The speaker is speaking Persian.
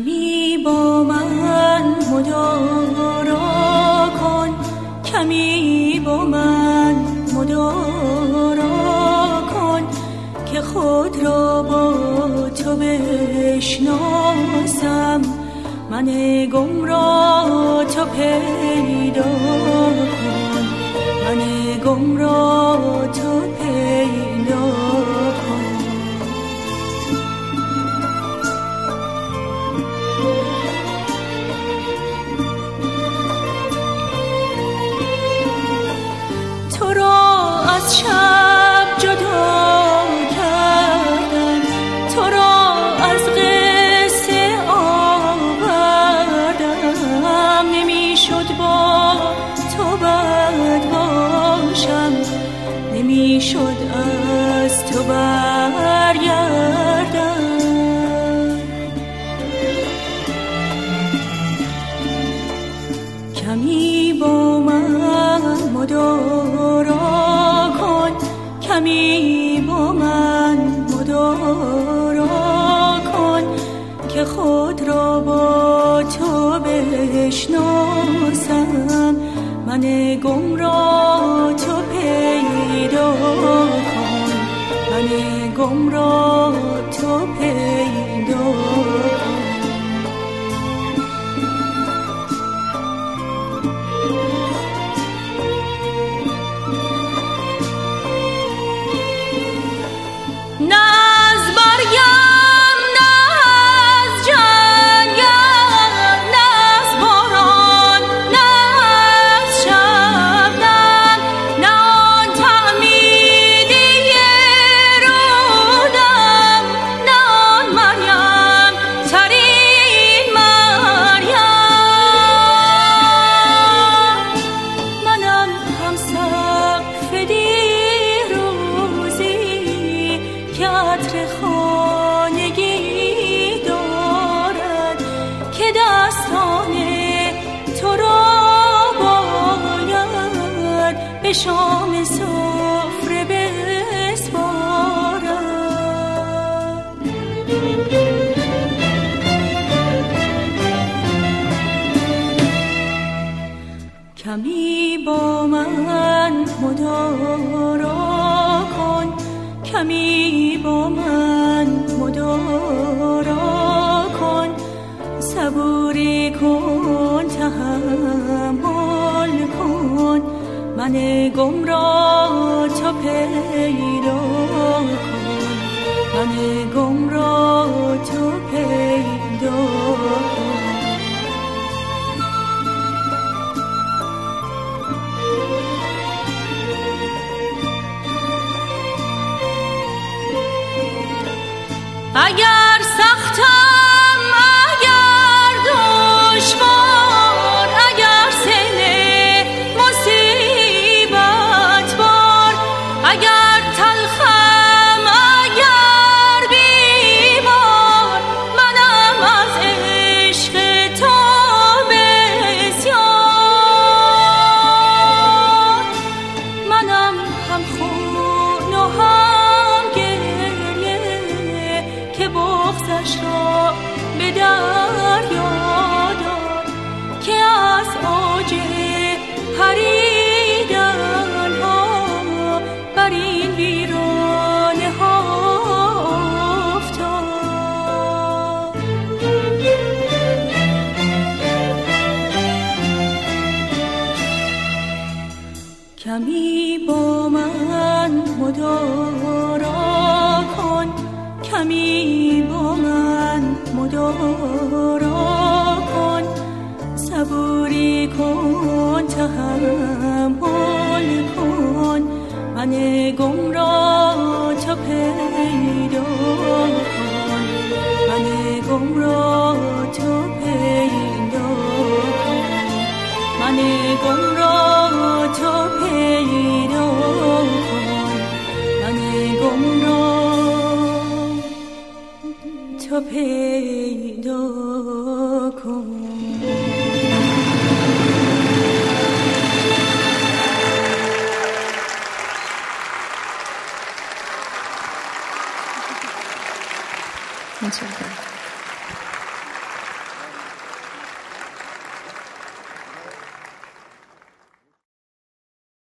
کمی با من مدارا کن. کمی با من مدارا کن که خود را با تو بشناسم. من گم را تو پیدا کن. من گم را تو پیدا 唱。کمی با من مدارا کن که خود را با تو بشناسم. من گم را تو پیدا کن. من گم را تو پیدا به شام سفره بسپارم کمی با من مدارا من گم را تو پیدا کن من گم را تو پیدا کن کمی با من مدارا کن. کمی با من مدارا کن. صبوری کن تحمل کن. من گم را تو پیدا پیدا کن متشکرم